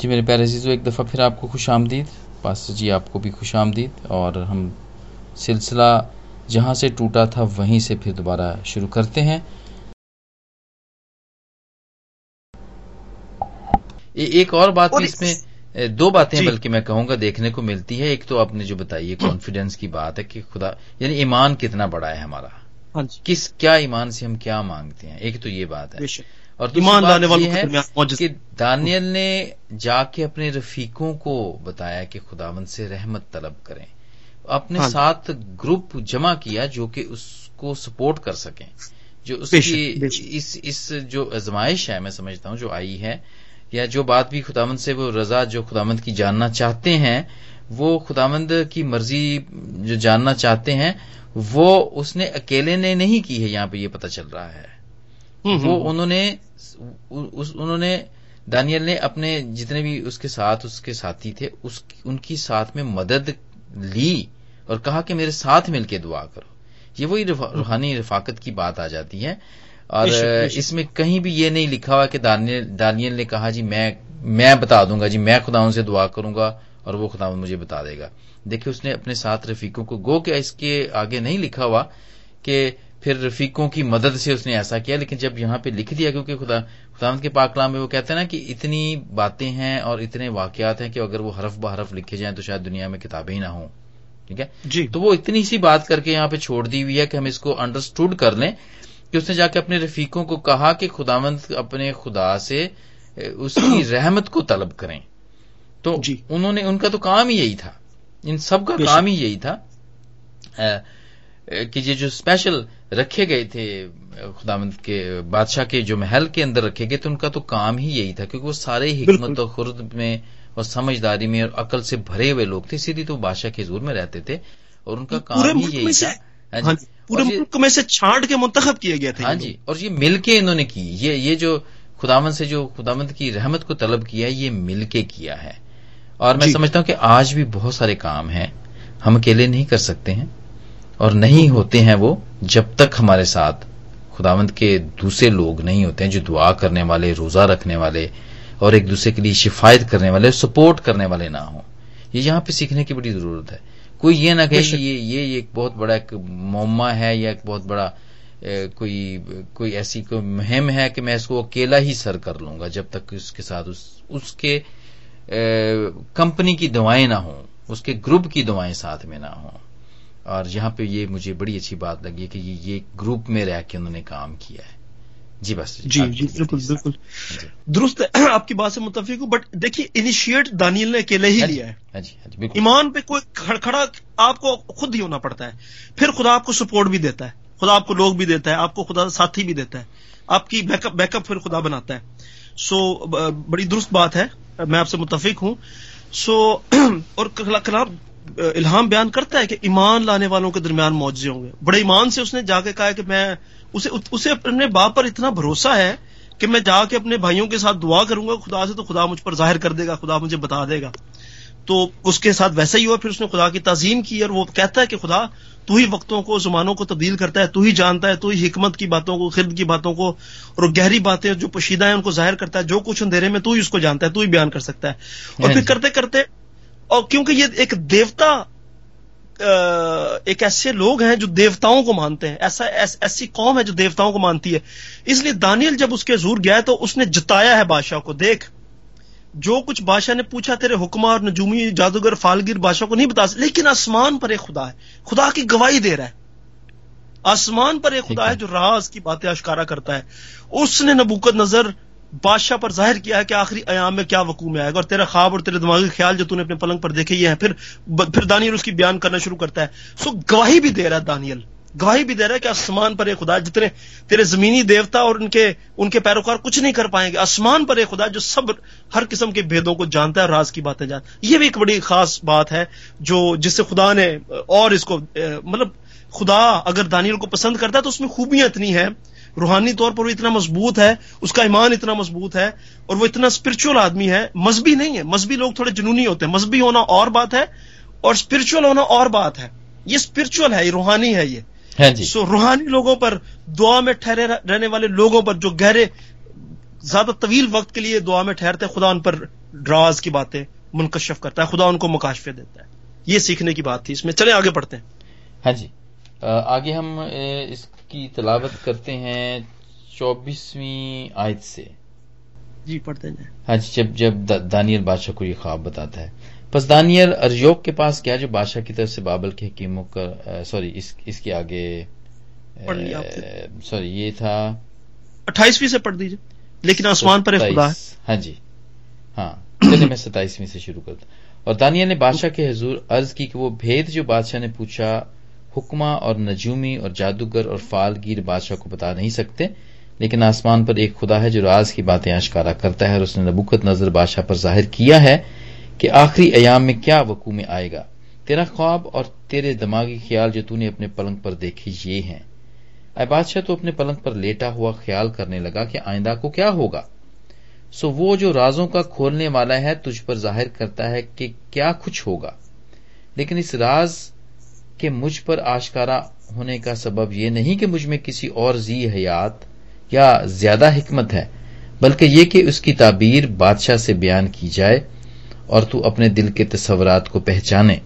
जी मेरे प्यारे अजीज़ों एक दफ़ा फिर आपको खुश आमदीद। पास्टर जी आपको भी खुश आमदीद। और हम सिलसिला जहाँ से टूटा था वहीं से फिर दोबारा शुरू करते हैं। एक और बात इसमें दो बातें बल्कि मैं कहूँगा देखने को मिलती है। एक तो आपने जो बताई है कॉन्फिडेंस की बात है कि खुदा यानी ईमान कितना बड़ा है हमारा। हाँ किस क्या ईमान से हम क्या मांगते हैं? एक तो ये बात है। और ईमान लाने वालों के है कि दानियल ने जाके अपने रफीकों को बताया कि खुदावन से रहमत तलब करें। अपने हाँ साथ ग्रुप जमा किया जो कि उसको सपोर्ट कर सकें। जो उसकी इस इस जो आजमाइश है मैं समझता हूँ जो आई है या जो बात भी खुदामंद से वो रजा जो खुदामंद की जानना चाहते हैं वो खुदामंद की मर्ज़ी जो जानना चाहते हैं वो उसने अकेले ने नहीं की है यहाँ पे ये पता चल रहा है। वो हम्म। उन्होंने उस उन्होंने दानियल ने अपने जितने भी उसके साथ उसके साथी थे उस उनकी साथ में मदद ली और कहा कि मेरे साथ मिलकर दुआ करो। ये वही रूहानी रफाकत की बात आ जाती है। और इसमें कहीं भी ये नहीं लिखा हुआ कि दानियल दानियल ने कहा जी मैं मैं बता दूँगा जी मैं खुदाउन से दुआ करूँगा और वो खुदा मुझे बता देगा। देखिए उसने अपने साथ रफीकों को गो के इसके आगे नहीं लिखा हुआ कि फिर रफीकों की मदद से उसने ऐसा किया लेकिन जब यहाँ पे लिख दिया क्योंकि खुदा खुदावंत के पाकलाम में वो कहते हैं ना कि इतनी बातें हैं और इतने वाकयात हैं कि अगर वो हरफ बहरफ लिखे जाएँ तो शायद दुनिया में किताबें ही ना हो। ठीक है? जी। तो वो इतनी सी बात करके यहाँ पे छोड़ दी हुई है कि हम इसको अंडरस्टूड कर लें कि उसने जाके अपने रफीकों को कहा कि खुदावंत अपने खुदा से उसकी रहमत को तलब करें। तो जी। उन्होंने उनका तो काम ही यही था। इन सब का काम ही यही था कि ये जो स्पेशल रखे गए थे खुदामंद के बादशाह के जो महल के अंदर रखे गए थे उनका तो काम ही यही था क्योंकि वो सारे हिकमत और खुर्द में और समझदारी में और अकल से भरे हुए लोग थे सीधी तो बादशाह के ज़ोर में रहते थे और उनका काम ही यही था। हाँ, हाँ पूरे मुल्क में से छांट के मुंतखब किए गए थे हाँ जी। और ये मिलके इन्होंने की ये ये जो खुदामंद से जो खुदामंद की रहमत को तलब किया ये मिलके किया है। और मैं समझता हूँ कि आज भी बहुत सारे काम हैं हम अकेले नहीं कर सकते हैं और नहीं होते हैं वो। जब तक हमारे साथ खुदावंत के दूसरे लोग नहीं होते हैं जो दुआ करने वाले रोजा रखने वाले और एक दूसरे के लिए शिफायत करने वाले सपोर्ट करने वाले ना हो ये यहाँ पे सीखने की बड़ी ज़रूरत है। कोई ये ना कहे कि ये ये एक बहुत बड़ा एक मोमा है या एक बहुत बड़ा ए, कोई कोई ऐसी कोई मुहिम है कि मैं इसको अकेला ही सर कर लूँगा जब तक उसके साथ उस उसके कंपनी की दवाएँ ना हो उसके ग्रुप की दवाएँ साथ में ना हो। और यहाँ पे ये मुझे बड़ी अच्छी बात लगी कि ये ये ग्रुप में रह के उन्होंने काम किया है। जी बस जी जी बिल्कुल बिल्कुल। दुरुस्त आपकी बात से मुतफिक हूँ बट देखिए इनिशिएट दानियल ने अकेले ही लिया है। ईमान पे कोई खड़खड़ा आपको खुद ही होना पड़ता है। फिर खुदा आपको सपोर्ट भी देता है खुदा आपको लोग भी देता है आपको खुदा साथी भी देता है आपकी बैकअप बैकअप फिर खुदा बनाता है। सो बड़ी दुरुस्त बात है मैं आपसे मुतफिक हूँ। सो और कलाम इल्हाम बयान करता है कि ईमान लाने वालों के दरमियान मौजे होंगे। बड़े ईमान से उसने जाके कहा कि मैं उसे उसे अपने बाप पर इतना भरोसा है कि मैं जाके अपने भाइयों के साथ दुआ करूँगा खुदा से तो खुदा मुझ पर ज़ाहिर कर देगा खुदा मुझे बता देगा। तो उसके साथ वैसा ही हुआ फिर उसने खुदा की तजीम की और वो कहता है कि खुदा तू ही वक्तों को जुमानों को तब्दील करता है तू ही जानता है तू ही हिकमत की बातों को खिद की बातों को और गहरी बातें जो पोशीदा है उनको ज़ाहिर करता है जो कुछ अंधेरे में तू ही उसको जानता है तू ही बयान कर सकता है। और फिर करते करते और क्योंकि ये एक देवता एक ऐसे लोग हैं जो देवताओं को मानते हैं। ऐसा ऐस, ऐसी कौम है जो देवताओं को मानती है। इसलिए दानियल जब उसके जूर गया तो उसने जताया है बादशाह को देख जो कुछ बादशाह ने पूछा तेरे हुक्मा और नजूमी जादूगर फालगिर बादशाह को नहीं बता सकते लेकिन आसमान पर एक खुदा है। खुदा की गवाही दे रहा है। आसमान पर एक खुदा है जो राज की बातें अशकारा करता है। उसने नबूकत नज़र बादशाह पर ज़ाहिर किया है कि आखिरी अयाम में क्या वकू में आएगा और तेरा ख्वाब और तेरे दिमागी ख्याल जो तूने अपने पलंग पर देखे, ये हैं। फिर फिर दानियल उसकी बयान करना शुरू करता है। सो गवाही भी दे रहा है दानियल। गवाही भी दे रहा है कि आसमान पर एक खुदा जितने तेरे जमीनी देवता और उनके उनके पैरोकार कुछ नहीं कर पाएँगे। आसमान पर एक खुदा जो सब, हर किस्म के भेदों को जानता है राज की बातें जानता है। ये भी एक बड़ी खास बात है जो, जिससे खुदा ने, और इसको मतलब खुदा अगर दानियल को पसंद करता है तो उसमें खूबियाँ इतनी है रूहानी तौर पर वो इतना मज़बूत है उसका ईमान इतना मज़बूत है और वो इतना स्पिरिचुअल आदमी है मजहबी नहीं है मजहबी लोग थोड़े जुनूनी होते हैं मजहबी होना और बात है और स्पिरिचुअल होना और बात है। ये स्पिरिचुअल है ये रूहानी है ये। है जी। सो रूहानी लोगों पर दुआ में ठहरे रहने वाले लोगों पर जो गहरे ज़्यादा तवील वक्त के लिए दुआ में ठहरते खुदा उन पर ड्राज की बातें मुनकशफ करता है खुदा उनको मुकाशफे देता है। ये सीखने की बात थी। इसमें चले आगे पढ़ते हैं। हाँ जी। आगे हम इसकी तलावत करते हैं चौबीसवीं आयत से। जी पढ़ते हैं। हाँ जी जब जब दानियल बादशाह को ये ख्वाब बताता है। बस दानियल अर्योग के पास गया जो बादशाह की तरफ़ से बाबल के हकीमों का सॉरी इस, इसके आगे सॉरी ये था अट्ठाईसवीं से पढ़ दीजिए लेकिन आसमान पर खुदा है। हाँ जी हाँ चलिए मैं सताइसवीं से शुरू करता और दानिया ने बादशाह के हजूर अर्ज़ की कि वो भेद जो बादशाह ने पूछा हुक्मा और नजूमी और जादूगर और फालगीर बादशाह को बता नहीं सकते, लेकिन आसमान पर एक खुदा है जो राज की बातें आशकारा करता है और उसने नबुकत नज़र बादशाह पर ज़ाहिर किया है कि आखिरी अयाम में क्या वकू में आएगा। तेरा ख्वाब और तेरे दिमागी ख्याल जो तूने अपने पलंग पर देखे, ये हैं। अय बादशाह तो अपने पलंग पर लेटा हुआ ख्याल करने लगा कि आइंदा को क्या होगा? सो वो जो राजों का खोलने वाला है, तुझ पर ज़ाहिर करता है कि क्या कुछ होगा। लेकिन इस राज के मुझ पर आशकारा होने का सबब यह नहीं कि मुझमें किसी और जी हयात या ज़्यादा हिकमत है, बल्कि यह कि उसकी ताबीर बादशाह से बयान की जाए और तू अपने दिल के तस्वरात को पहचाने।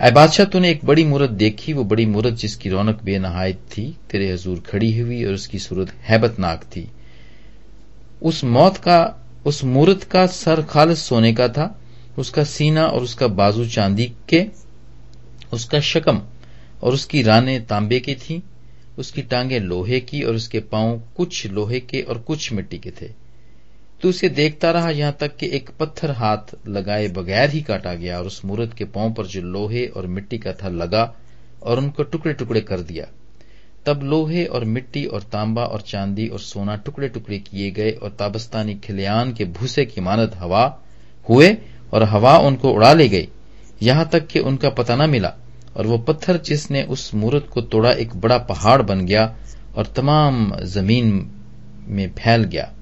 अय बादशाह, तूने एक बड़ी मूर्त देखी, वो बड़ी मूर्त जिसकी रौनक बेनहायत थी। तेरे हजूर खड़ी हुई और उसकी सूरत हैबतनाक थी। उस मौत का, उस मूर्त का सर खालिस सोने का था। उसका सीना और उसका बाजू चांदी के उसका शकम और उसकी राने तांबे की थी, उसकी टांगे लोहे की और उसके पाँव कुछ लोहे के और कुछ मिट्टी के थे। तो उसे देखता रहा यहाँ तक कि एक पत्थर हाथ लगाए बगैर ही काटा गया और उस मूर्त के पाँव पर जो लोहे और मिट्टी का था लगा और उनको टुकड़े टुकड़े कर दिया। तब लोहे और मिट्टी और तांबा और चांदी और सोना टुकड़े टुकड़े किए गए और ताबस्तानी खिलियान के भूसे की मानद हवा हुए और हवा उनको उड़ा ले गई। यहाँ तक कि उनका पता न मिला और वो पत्थर जिसने उस मूर्त को तोड़ा एक बड़ा पहाड़ बन गया और तमाम ज़मीन में फैल गया।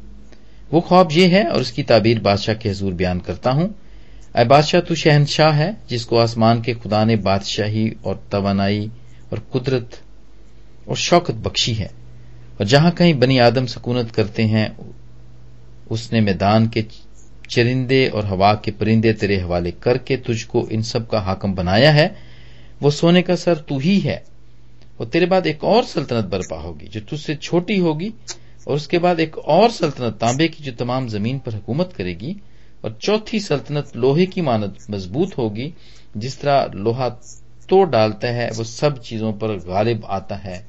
वो ख्वाब ये है और उसकी ताबीर बादशाह के हजूर बयान करता हूँ। अय बादशाह, तू शहनशाह है, जिसको आसमान के खुदा ने बादशाही और तवानाई और कुदरत और शौकत बख्शी है। और जहाँ कहीं बनी आदम सकूनत करते हैं, उसने मैदान के चरिंदे और हवा के परिंदे तेरे हवाले करके तुझको इन सब का हाकम बनाया है, वो सोने का सर तू ही है, और तेरे बाद एक और सल्तनत बर्पा होगी जो तुझसे छोटी होगी, और उसके बाद एक और सल्तनत तांबे की जो तमाम ज़मीन पर हुकूमत करेगी, और चौथी सल्तनत लोहे की मानद मज़बूत होगी, जिस तरह लोहा तोड़ डालता है, वो सब चीज़ों पर गालिब आता है।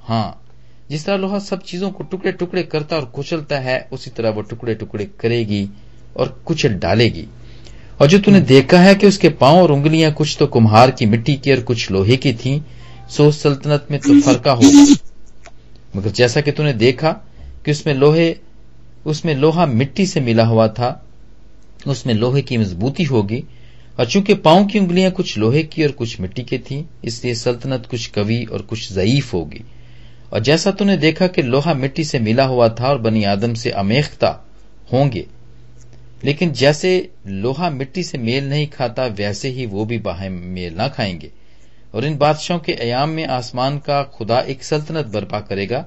हाँ, जिस तरह लोहा सब चीज़ों को टुकड़े टुकड़े करता और कुचलता है, उसी तरह वो टुकड़े टुकड़े करेगी। और कुछ डालेगी। और जो तूने देखा है कि उसके पाँव और उंगलियाँ कुछ तो कुम्हार की मिट्टी की और कुछ लोहे की थी, सो सल्तनत में तो फर्का होगा। मगर जैसा कि तूने देखा कि उसमें लोहे, उसमें लोहा मिट्टी से मिला हुआ था, उसमें लोहे की मजबूती होगी, और चूँकि पाँव की उंगलियाँ कुछ लोहे की और कुछ मिट्टी की थी, इसलिए सल्तनत कुछ कवि और कुछ जयीफ होगी। और जैसा तूने देखा कि लोहा मिट्टी से मिला हुआ था और बनी आदम से अमेखता होंगे लेकिन जैसे लोहा मिट्टी से मेल नहीं खाता, वैसे ही वो भी बाहें मेल ना खाएँगे। और इन बादशाहों के अयाम में आसमान का खुदा एक सल्तनत बर्पा करेगा,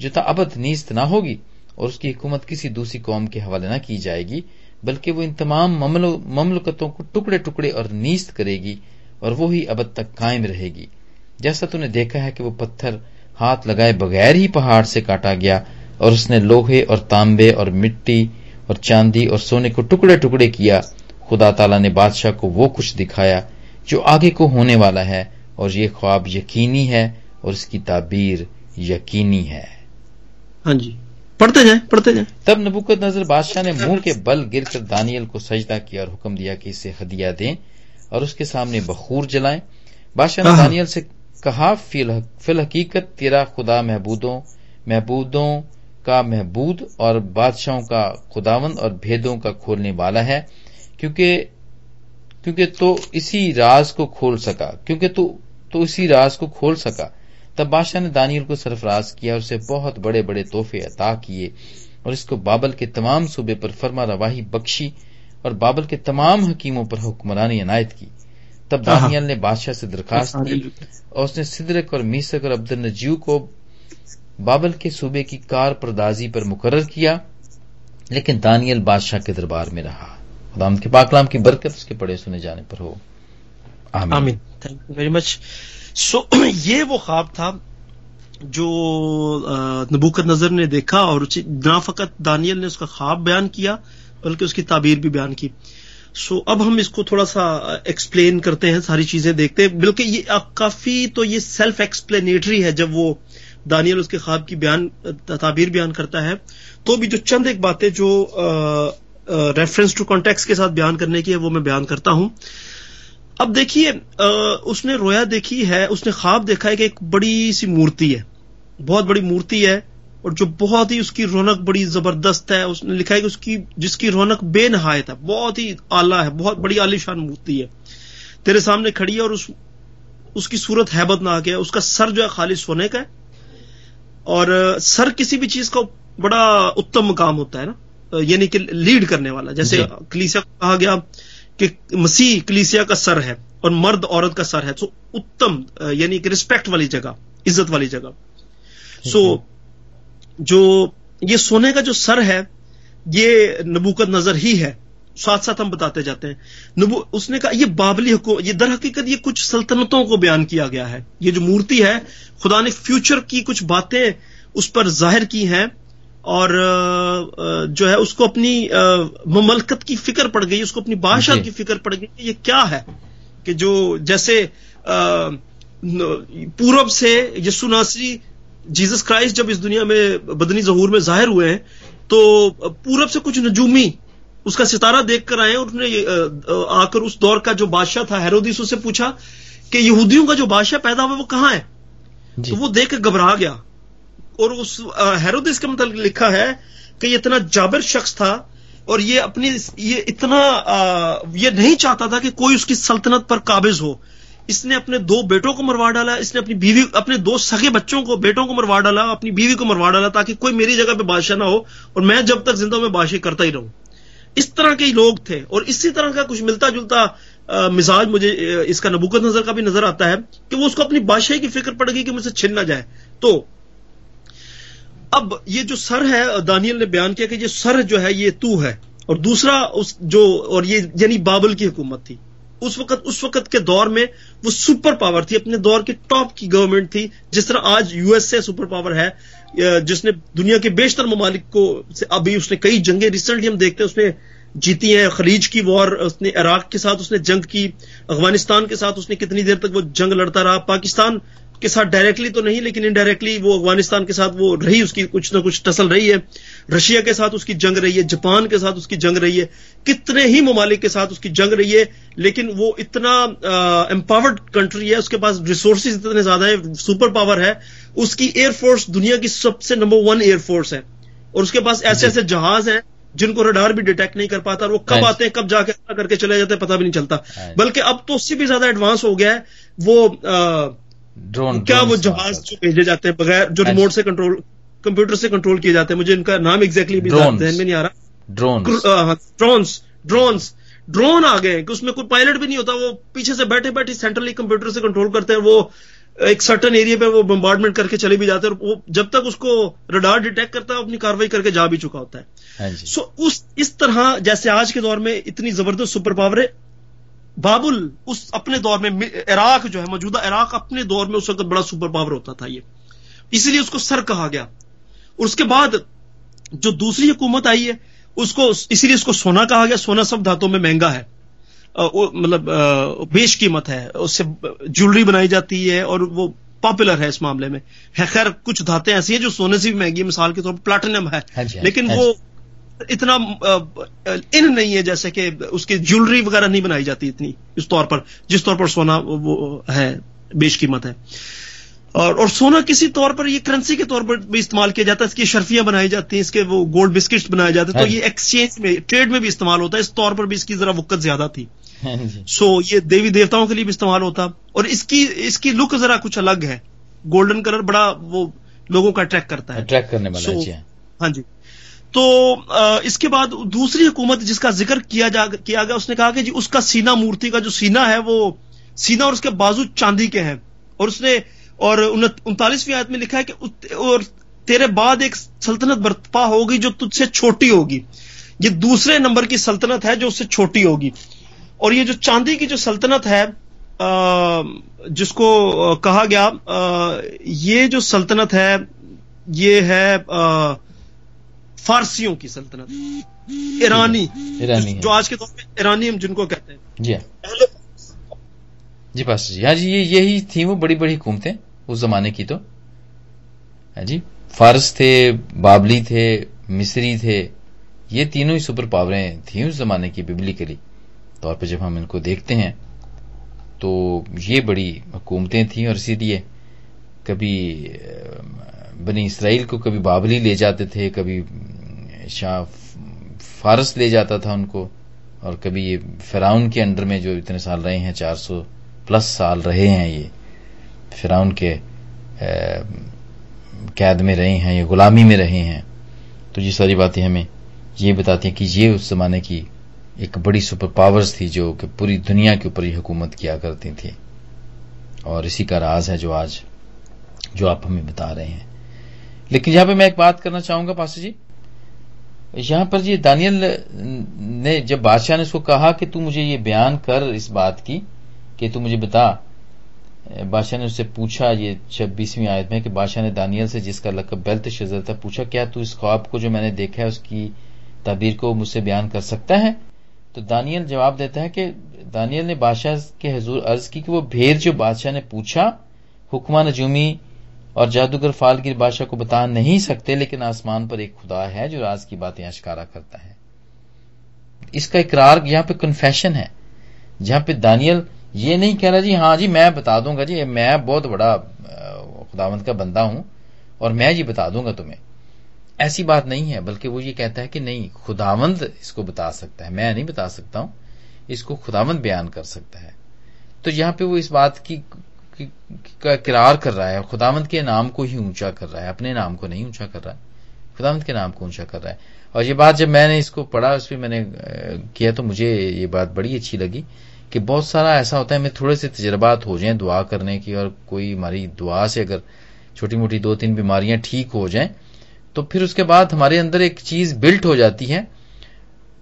जो अबद नीस्त ना होगी और उसकी हुकूमत किसी दूसरी कौम के हवाले न की जाएगी, बल्कि वो इन तमाम ममलकतों को टुकड़े टुकड़े और नीस्त करेगी और वो ही अबद तक कायम रहेगी। जैसा तूने देखा है कि वो पत्थर हाथ लगाए बगैर ही पहाड़ से काटा गया और उसने लोहे और तांबे और मिट्टी और चांदी और सोने को टुकड़े टुकड़े किया। खुदा ताला ने बादशाह को वो कुछ दिखाया जो आगे को होने वाला है और ये ख्वाब यकीनी है और इसकी ताबीर यकीनी है। हाँ जी। पढ़ते जाए पढ़ते जाए। तब नबुकत नज़र बादशाह ने मुँह के बल गिर कर दानियल को सजदा किया और हुक्म दिया कि इसे हदिया दें और उसके सामने बखूर जलाएँ। बादशाह ने हाँ। दानियल से कहा फिल हकीकत तेरा खुदा महबूदों महबूदों का महबूद और बादशाहों का खुदावंद और भेदों का खोलने वाला है क्योंकि क्योंकि तो इसी राज को खोल सका क्योंकि तो तो इसी राज को खोल सका। तब बादशाह ने दानियल को सरफराज किया और उसे बहुत बड़े बड़े तोहफे अता किए और इसको बाबल के तमाम सूबे पर फरमा रवाही बख्शी और बाबल के तमाम हकीमों पर हुक्मरानी अनायत की। तब हाँ। दानियल ने बादशाह से दरखास्त की और उसने सिदरक और मीसक और अब्दुल नजीव को बाबल के सूबे की कार परदाजी पर मुकर किया, लेकिन दानियल बादशाह के दरबार में रहा। खुदा के पाकलाम की बरकत उसके पड़े सुने जाने पर हो। आमीन। Thank you very much so ये वो ख्वाब था जो नबूकत नज़र ने देखा और ना फकत दानियल ने उसका ख्वाब बयान किया, बल्कि उसकी ताबीर भी बयान की। सो अब हम इसको थोड़ा सा एक्सप्लेन करते हैं, सारी चीज़ें देखते हैं। बल्कि ये काफ़ी तो ये सेल्फ एक्सप्लेनेटरी है जब वो दानियल उसके ख्वाब की बयान, ताबीर बयान करता है। तो भी जो चंद एक बातें जो रेफरेंस टू कॉन्टेक्स के साथ बयान करने की है, वो मैं बयान करता हूँ। अब देखिए उसने रोया देखी है, उसने ख्वाब देखा है कि एक बड़ी सी मूर्ति है। बहुत बड़ी मूर्ति है, और जो बहुत ही उसकी रौनक बड़ी ज़बरदस्त है। उसने लिखा है कि उसकी, जिसकी रौनक बेनहायत है, बहुत ही आला है, बहुत बड़ी आलिशान मूर्ति है। तेरे सामने खड़ी है और उस, उसकी सूरत हैबत ना है, उसका सर जो है खाली सोने का है। और सर किसी भी चीज़ का बड़ा उत्तम काम होता है ना यानी कि लीड करने वाला। जैसे कलीसिया को कहा गया कि मसीह कलीसिया का सर है और मर्द औरत का सर है तो उत्तम यानी कि रिस्पेक्ट वाली जगह इज़्ज़त वाली जगह। सो जो ये सोने का जो सर है ये नबूकत नज़र ही है। साथ साथ हम बताते जाते हैं। नबू उसने कहा ये बाबली हुकूम ये दर हकीकत ये कुछ सल्तनतों को बयान किया गया है। ये जो मूर्ति है खुदा ने फ्यूचर की कुछ बातें उस पर ज़ाहिर की हैं और जो है उसको अपनी ममलकत की फ़िक्र पड़ गई उसको अपनी बादशाह की फ़िक्र पड़ गई ये क्या है? कि जो जैसे पूरब से यसु नासरी जीसस क्राइस्ट जब इस दुनिया में बदनी जहूर में ज़ाहिर हुए हैं तो पूरब से कुछ नजूमी उसका सितारा देखकर आए और उसने आकर उस दौर का जो बादशाह था हेरोदिस उससे पूछा कि यहूदियों का जो बादशाह पैदा हुआ वो कहाँ है? तो वो देख घबरा गया। और उस हेरोदिस के मतलब लिखा है कि ये इतना जाबिर शख्स था और ये अपनी ये इतना आ, ये नहीं चाहता था कि कोई उसकी सल्तनत पर काबिज हो। इसने अपने दो बेटों को मरवा डाला इसने अपनी बीवी अपने दो सगे बच्चों को बेटों को मरवा डाला अपनी बीवी को मरवा डाला ताकि कोई मेरी जगह पे बादशाह ना हो और मैं जब तक ज़िंदा में बादशाह करता ही रहूँ। इस तरह के ही लोग थे। और इसी तरह का कुछ मिलता जुलता मिजाज मुझे इसका नबूकत नज़र का भी नज़र आता है कि वो उसको अपनी बादशाही की फ़िक्र पड़ गई कि मुझसे छिन ना जाए। तो अब ये जो सर है, दानियल ने बयान किया कि ये सर जो है, ये तू है। और दूसरा उस, जो, और ये, यानी बाबल की हुकूमत थी। उस वक्त उस वक्त के दौर में वो सुपर पावर थी, अपने दौर की टॉप की गवर्नमेंट थी, जिस तरह आज यूएसए सुपर पावर है जिसने दुनिया के बेशतर ममालिक को अभी उसने कई जंगे रिसेंटली हम देखते हैं, उसने जीती है खलीज की वॉर, उसने इराक के साथ उसने जंग की, अफ़गानिस्तान के साथ उसने कितनी देर तक वो जंग लड़ता रहा, पाकिस्तान के साथ डायरेक्टली तो नहीं लेकिन इनडायरेक्टली वो अफ़गानिस्तान के साथ वो रही उसकी कुछ ना कुछ टसल रही है। रशिया के साथ उसकी जंग रही है जापान के साथ उसकी जंग रही है। कितने ही ममालिक के साथ उसकी जंग रही है लेकिन वो इतना एम्पावर्ड कंट्री है उसके पास रिसोर्सेज इतने ज़्यादा है सुपर पावर है उसकी एयरफोर्स दुनिया की सबसे नंबर वन एयरफोर्स है। और उसके पास ऐसे ऐसे जहाज़ हैं जिनको रडार भी डिटेक्ट नहीं कर पाता और वो कब आते हैं कब जाके करके चले जाते हैं पता भी नहीं चलता। बल्कि अब तो उससे भी ज़्यादा एडवांस हो गया है वो ड्रोन क्या वो जहाज़ जो भेजे जाते हैं बगैर जो रिमोट से कंट्रोल कंप्यूटर से कंट्रोल किए जाते हैं। मुझे इनका नाम एग्जैक्टली भी ध्यान में नहीं आ रहा। ड्रोन ड्रोन्स ड्रोन्स ड्रोन आ गए कि उसमें कोई पायलट भी नहीं होता। वो पीछे से बैठे बैठे सेंट्रली कंप्यूटर से कंट्रोल करते हैं। वो एक सर्टन एरिया पे वो बम्बार्डमेंट करके चले भी जाते हैं। और वो जब तक उसको रडार डिटेक्ट करता है अपनी कार्रवाई करके जा भी चुका होता है। सो हाँ so, उस इस तरह जैसे आज के दौर में इतनी ज़बरदस्त सुपर पावर है बाबुल उस अपने दौर में इराक जो है मौजूदा इराक अपने दौर में उस वक्त बड़ा सुपर पावर होता था ये। इसीलिए उसको सर कहा गया। और उसके बाद जो दूसरी हुकूमत आई है उसको इसीलिए उसको सोना कहा गया। सोना सब धातों में महँगा है। मतलब बेश कीमत है। उससे ज्वेलरी बनाई जाती है और वो पॉपुलर है इस मामले में। है खैर कुछ धातें ऐसी हैं जो सोने से भी महँगी है। मिसाल के तौर पर प्लाटिनम है। हाँ हाँ लेकिन हाँ वो इतना इन नहीं है जैसे कि उसकी ज्वेलरी वगैरह नहीं बनाई जाती इतनी इस तौर पर जिस तौर पर सोना वो है बेश कीमत है। और और सोना किसी तौर पर ये करेंसी के तौर पर भी इस्तेमाल किया जाता है इसकी शर्फियाँ बनाई जाती हैं इसके वो गोल्ड बिस्किट्स बनाए जाते हैं तो ये एक्सचेंज में ट्रेड में भी इस्तेमाल होता है इस तौर पर भी इसकी जरा वक्त ज़्यादा थी। सो ये देवी देवताओं के लिए भी इस्तेमाल होता और इसकी इसकी लुक जरा कुछ अलग है। गोल्डन कलर बड़ा वो लोगों का अट्रैक्ट करता है। अट्रैक्ट करने वाला so, हाँ जी। तो इसके बाद दूसरी हुकूमत जिसका ज़िक्र किया जा, किया गया, उसने कहा कि जी, उसका सीना मूर्ति का जो सीना है, वो सीना और उसके बाजू चांदी के हैं। और उसने, और उनतालीसवीं आयत में लिखा है कि और तेरे बाद एक सल्तनत बर्पा होगी जो तुझसे छोटी होगी। ये दूसरे नंबर की सल्तनत है जो उससे छोटी होगी। और ये जो चांदी की जो सल्तनत है जिसको कहा गया ये जो सल्तनत है, ये है फारसियों की सल्तनत। ईरानी। ईरानी जो आज के दौर में ईरानी हम जिनको कहते हैं। जी। जी पास जी हाँ जी ये यही थी वो बड़ी बड़ी हुकूमतें उस जमाने की तो। हाँ जी फारस थे बाबली थे मिस्री थे ये तीनों ही सुपर पावरें थी उस जमाने की बिबलिकली। तौर पर जब हम इनको देखते हैं तो ये बड़ी हुकूमतें थी और इसीलिए कभी बनी इसराइल को कभी बाबली ले जाते थे, कभी शाह फारस ले जाता था उनको, और कभी ये फिराउन के अंडर में जो इतने साल रहे हैं 400 प्लस साल रहे हैं ये, फिराउन के कैद में रहे हैं, या गुलामी में रहे हैं। तो ये सारी बातें हमें ये बताती हैं कि ये उस जमाने की एक बड़ी सुपर पावर्स थी जो कि पूरी दुनिया के ऊपर ही हुकूमत किया करती थी। और इसी का राज है जो आज, जो आप हमें बता रहे हैं। लेकिन यहाँ पे मैं एक बात करना चाहूँगा पास जी। यहाँ पर ये दानियल ने जब बादशाह ने उसको कहा कि तू मुझे ये बयान कर इस बात की कि तू मुझे बता, बादशाह ने उससे पूछा, ये छब्बीसवीं आयत में कि बादशाह ने दानियल से जिसका लकब बेल्त शजर था पूछा, क्या तू इस ख्वाब को जो मैंने देखा है उसकी तबीर को मुझसे बयान कर सकता है? तो दानियल जवाब देता है कि दानियल ने बादशाह के हजूर अर्ज़ की कि वो भेद जो बादशाह ने पूछा, हुक्मा नजूमी और जादूगर फालगिर बादशाह को बता नहीं सकते, लेकिन आसमान पर एक खुदा है जो राज की बातें अशकारा करता है। इसका इकरार यहाँ पे कन्फेशन है। जहाँ पे दानियल ये नहीं कह रहा, जी हाँ जी, मैं बता दूँगा जी, मैं बहुत बड़ा खुदावंत का बंदा हूँ, और मैं जी बता दूँगा तुम्हें। ऐसी बात नहीं है, बल्कि वो ये कहता है कि नहीं खुदावंद इसको बता सकता है। मैं नहीं बता सकता हूँ, इसको खुदावंद बयान कर सकता है। तो यहाँ पे वो इस बात की का किरार कर रहा है खुदावंत के नाम को ही ऊँचा कर रहा है, अपने नाम को नहीं ऊँचा कर रहा है। खुदावंत के नाम को ऊँचा कर रहा है। और ये बात जब मैंने इसको पढ़ा, उस पर मैंने किया तो मुझे ये बात बड़ी अच्छी लगी कि बहुत सारा ऐसा होता है, हमें थोड़े से तजर्बात हो जाएँ दुआ करने की, और कोई हमारी दुआ से अगर छोटी मोटी दो तीन बीमारियाँ ठीक हो जाएँ तो फिर उसके बाद हमारे अंदर एक चीज़ बिल्ट हो जाती है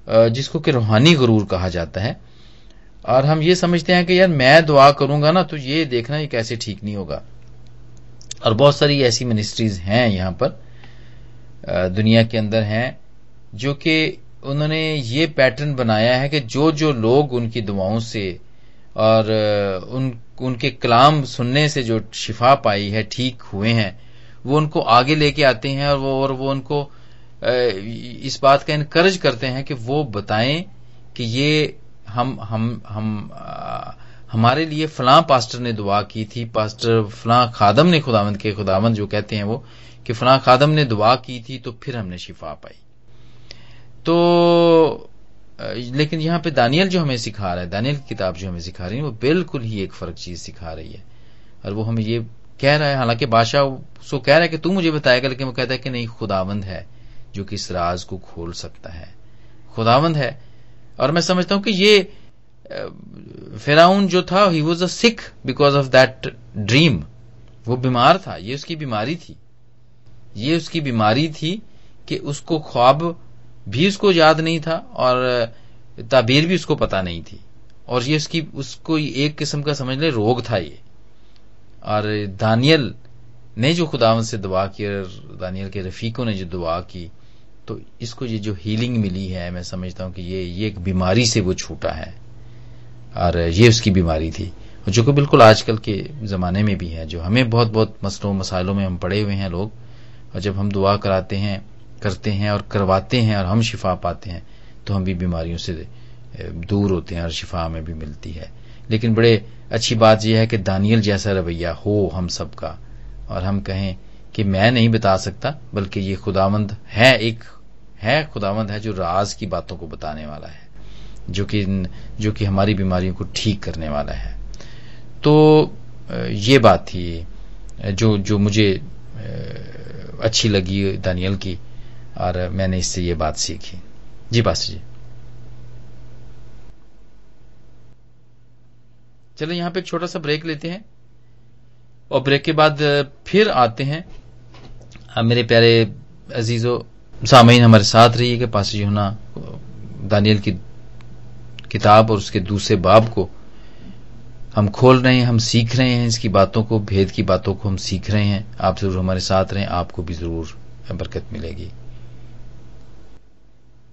जिसको कि रूहानी गुरूर कहा जाता है। और हम ये समझते हैं कि यार मैं दुआ करूँगा ना तो ये देखना ये कैसे ठीक नहीं होगा। और बहुत सारी ऐसी मिनिस्ट्रीज हैं यहाँ पर दुनिया के अंदर हैं, जो कि उन्होंने ये पैटर्न बनाया है कि जो जो लोग उनकी दुआओं से और उन, उनके कलाम सुनने से जो शिफा पाई है, ठीक हुए हैं, वो उनको आगे लेके आते हैं और वो और वो उनको इस बात का इनकरेज करते हैं कि वो बताएँ कि ये हम हम हम आ, हमारे लिए फलां पास्टर ने दुआ की थी पास्टर फलां खादम ने खुदावंद के खुदावंद जो कहते हैं वो कि फलां खादम ने दुआ की थी तो फिर हमने शिफा पाई। तो लेकिन यहाँ पे दानियल जो हमें सिखा रहा है दानियल की किताब जो हमें सिखा रही है वो बिल्कुल ही एक फ़र्क चीज़ सिखा रही है। और वो हमें ये कह रहा है हालाँकि बादशाह उसको कह रहा है कि तू मुझे बताएगा लेकिन वो कहता है कि नहीं खुदावंद है जो कि इस राज को खोल सकता है। खुदावंद है और मैं समझता हूँ कि ये फिराउन जो था he was a sick because of that dream वो बीमार था, ये उसकी बीमारी थी। ये उसकी बीमारी थी कि उसको ख्वाब भी उसको याद नहीं था और ताबीर भी उसको पता नहीं थी। और ये उसकी, उसको एक किस्म का समझ ले, रोग था ये। और दानियल ने जो खुदावन से दुआ की और दानियल के रफीकों ने जो दुआ की तो इसको ये जो हीलिंग मिली है, मैं समझता हूँ कि ये ये एक बीमारी से वो छूटा है। और ये उसकी बीमारी थी, जो कि बिल्कुल आजकल के जमाने में भी है, जो हमें बहुत बहुत मसलों, मसाइलों में हम पड़े हुए हैं लोग, और जब हम दुआ कराते हैं, करते हैं और करवाते हैं और हम शिफा पाते हैं तो हम भी बीमारियों से दूर होते हैं और शिफा हमें भी मिलती है। लेकिन बड़े अच्छी बात यह है कि दानियल जैसा रवैया हो हम सबका, और हम कहें कि मैं नहीं बता सकता, बल्कि ये खुदावंद है एक, है खुदावंद है जो राज की बातों को बताने वाला है, जो कि जो कि हमारी बीमारियों को ठीक करने वाला है। तो ये बात थी, जो जो मुझे अच्छी लगी दानियल की, और मैंने इससे ये बात सीखी। जी बास जी। चलो यहाँ पे एक छोटा सा ब्रेक लेते हैं, और ब्रेक के बाद फिर आते हैं मेरे प्यारे अजीज़ो, सामीन हमारे साथ रही है कि पास यूना दानियल की किताब और उसके दूसरे बाब को हम खोल रहे हैं, हम सीख रहे हैं, इसकी बातों को, भेद की बातों को हम सीख रहे हैं। आप ज़रूर हमारे साथ रहें, आपको भी ज़रूर बरकत मिलेगी।